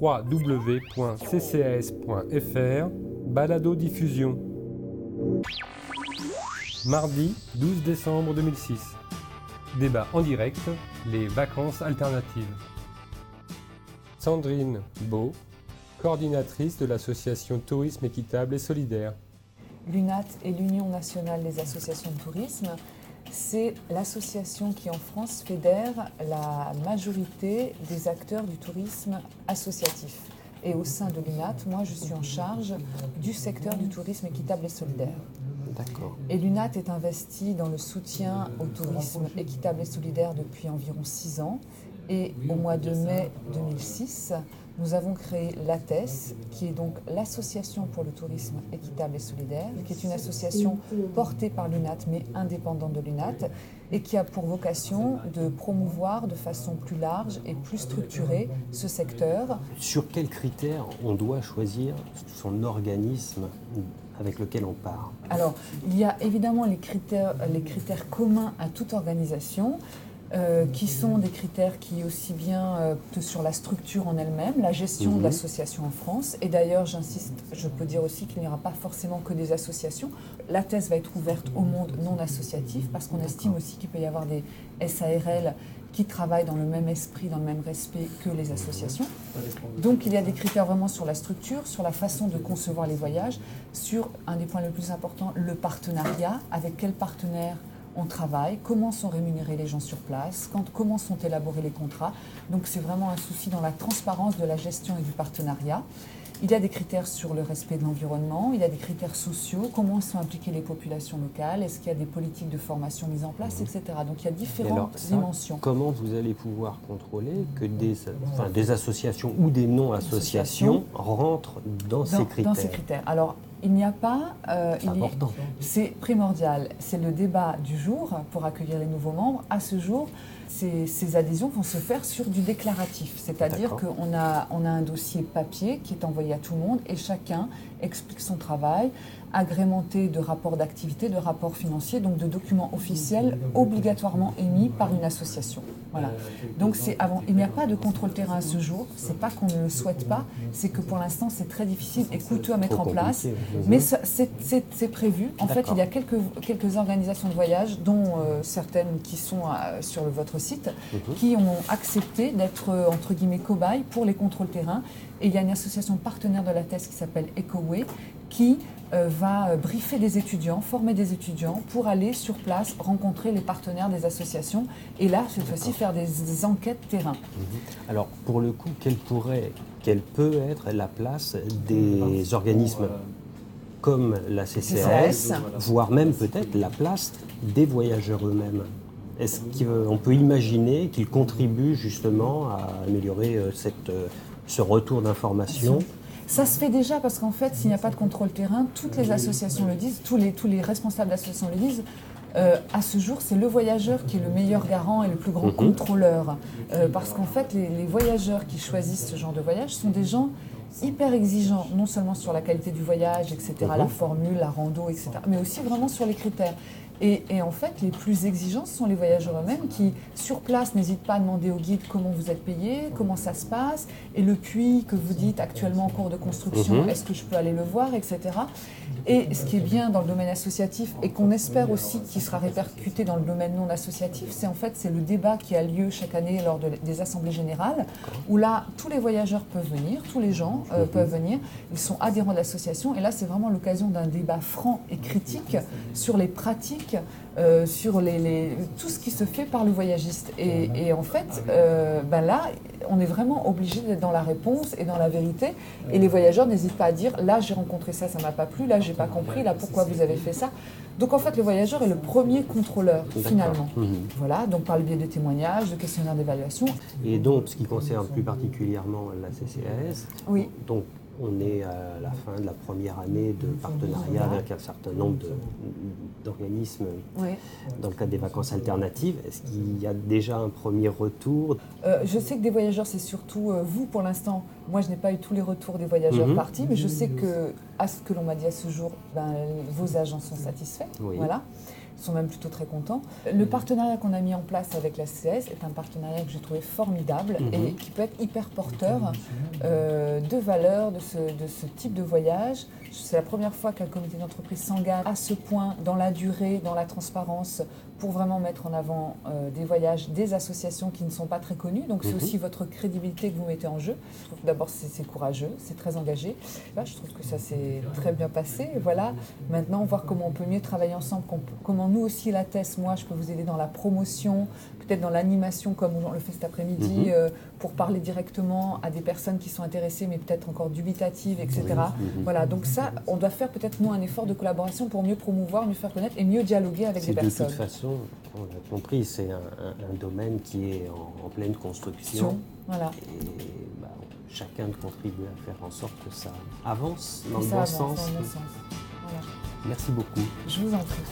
www.ccas.fr Balado diffusion. Mardi 12 décembre 2006. Débat en direct, les vacances alternatives. Sandrine Beau, coordinatrice de l'association Tourisme équitable et solidaire. L'UNAT est l'Union nationale des associations de tourisme. C'est l'association qui en France fédère la majorité des acteurs du tourisme associatif. Et au sein de l'UNAT, moi je suis en charge du secteur du tourisme équitable et solidaire. D'accord. Et l'UNAT est investi dans le soutien au tourisme équitable et solidaire depuis environ six ans. Et au mois de mai 2006, nous avons créé l'ATES, qui est donc l'Association pour le tourisme équitable et solidaire, qui est une association portée par l'UNAT mais indépendante de l'UNAT et qui a pour vocation de promouvoir de façon plus large et plus structurée ce secteur. Sur quels critères on doit choisir son organisme avec lequel on part? Alors, il y a évidemment les critères, les critères communs à toute organisation. Euh, qui sont des critères qui, aussi bien euh, que sur la structure en elle-même, la gestion de Mhm. l'association en France. Et d'ailleurs, j'insiste, je peux dire aussi qu'il n'y aura pas forcément que des associations. La thèse va être ouverte au monde non associatif parce qu'on estime aussi qu'il peut y avoir des SARL qui travaillent dans le même esprit, dans le même respect que les associations. Donc il y a des critères vraiment sur la structure, sur la façon de concevoir les voyages, sur un des points les plus importants, le partenariat, avec quel partenaire on travaille, comment sont rémunérés les gens sur place, quand, comment sont élaborés les contrats. Donc c'est vraiment un souci dans la transparence de la gestion et du partenariat. Il y a des critères sur le respect de l'environnement, il y a des critères sociaux, comment sont impliquées les populations locales, est-ce qu'il y a des politiques de formation mises en place, etc. Donc il y a différentes alors, ça, dimensions. Comment vous allez pouvoir contrôler que des, enfin, des associations ou des non-associations rentrent dans, ces dans, critères dans ces critères. Alors, il n'y a pas. euh, C'est primordial. C'est le débat du jour pour accueillir les nouveaux membres. À ce jour, ces, ces adhésions vont se faire sur du déclaratif. C'est-à-dire qu'on a, on a un dossier papier qui est envoyé à tout le monde et chacun explique son travail, agrémenté de rapports d'activité, de rapports financiers, donc de documents officiels obligatoirement émis par une association. Voilà. Donc c'est avant, il n'y a pas de contrôle terrain à ce jour. C'est pas qu'on ne le souhaite pas, c'est que pour l'instant c'est très difficile et coûteux à mettre en place. Mais c'est prévu. En fait, il y a quelques, quelques organisations de voyage, dont euh, certaines qui sont euh, sur le- votre site, Mhm. qui ont accepté d'être euh, entre guillemets cobayes pour les contrôles terrain. Et il y a une association partenaire de la thèse qui s'appelle EcoWay qui euh, va euh, briefer des étudiants, former des étudiants pour aller sur place rencontrer les partenaires des associations et là, cette fois-ci, faire des, des enquêtes terrain. Alors, pour le coup, quelle pourrait, quelle peut être la place des organismes comme la CCAS, CCAS. voire même peut-être la place des voyageurs eux-mêmes? Est-ce qu'on peut imaginer qu'ils contribuent justement à améliorer euh, cette, euh, ce retour d'information Ça se fait déjà parce qu'en fait, s'il n'y a pas de contrôle terrain, toutes les associations le disent, tous les, tous les responsables d'associations le disent. euh, à ce jour, c'est le voyageur qui est le meilleur garant et le plus grand Mhm. contrôleur. Euh, parce qu'en fait, les, les voyageurs qui choisissent ce genre de voyage sont des gens hyper exigeants, non seulement sur la qualité du voyage, etc., Mhm. la formule, la rando, etc., mais aussi vraiment sur les critères. Et, et en fait, les plus exigeants ce sont les voyageurs eux-mêmes qui, sur place, n'hésitent pas à demander au guide comment vous êtes payé, comment ça se passe, et le puits que vous dites actuellement en cours de construction, Mhm. est-ce que je peux aller le voir, etc. Et ce qui est bien dans le domaine associatif, et qu'on espère aussi qu'il sera répercuté dans le domaine non associatif, c'est en fait c'est le débat qui a lieu chaque année lors de- des assemblées générales, où là tous les voyageurs peuvent venir, tous les gens euh, peuvent venir, ils sont adhérents de l'association, et là c'est vraiment l'occasion d'un débat franc et critique sur les pratiques, euh, sur les, les- tout ce qui se fait par le voyagiste. Et, et en fait, euh, ben là, on est vraiment obligé d'être dans la réponse et dans la vérité. Et les voyageurs n'hésitent pas à dire là j'ai rencontré ça, ça m'a pas plu, là j'ai pas compris, là pourquoi vous avez fait ça. Donc en fait, le voyageur est le premier contrôleur finalement. Mhm. Voilà, donc par le biais de témoignages, de questionnaires d'évaluation. Et donc, ce qui concerne plus particulièrement la CCAS, Oui. donc on est à la fin de la première année de partenariat avec un certain nombre de- d'organismes Oui. dans le cadre des vacances alternatives. Est-ce qu'il y a déjà un premier retour? Euh, je sais que des voyageurs, c'est surtout euh, vous pour l'instant. Moi, je n'ai pas eu tous les retours des voyageurs Mhm. partis, mais je sais que, à ce que l'on m'a dit à ce jour, ben, vos agents sont satisfaits. Oui. Voilà. sont même plutôt très contents. Le partenariat qu'on a mis en place avec la CS est un partenariat que j'ai trouvé formidable Mhm. et qui peut être hyper porteur euh, de ce, de ce type de voyage. C'est la première fois qu'un comité d'entreprise s'engage à ce point dans la durée, dans la transparence, pour vraiment mettre en avant euh, des voyages, des associations qui ne sont pas très connues. Donc c'est Mhm. aussi votre crédibilité que vous mettez en jeu. Je trouve que D'abord, c'est courageux, c'est très engagé. Là, je trouve que ça s'est très bien passé. Voilà, maintenant, voir comment on peut mieux travailler ensemble, comment nous aussi, la TES, moi, je peux vous aider dans la promotion, peut-être dans l'animation, comme on le fait cet après-midi, Mhm. euh, pour parler directement à des personnes qui sont intéressées, mais peut-être encore dubitatives, etc. Mhm. Voilà, donc ça, on doit faire peut-être, nous, un effort de collaboration pour mieux promouvoir, mieux faire connaître et mieux dialoguer avec C'est des de personnes. toute façon, on l'a compris, c'est un, un- un domaine qui est en, en pleine construction. Voilà. Et bah, chacun de contribuer à faire en sorte que ça avance dans le ça bon avance sens. dans le bon sens. Voilà. Merci beaucoup. Je vous en prie.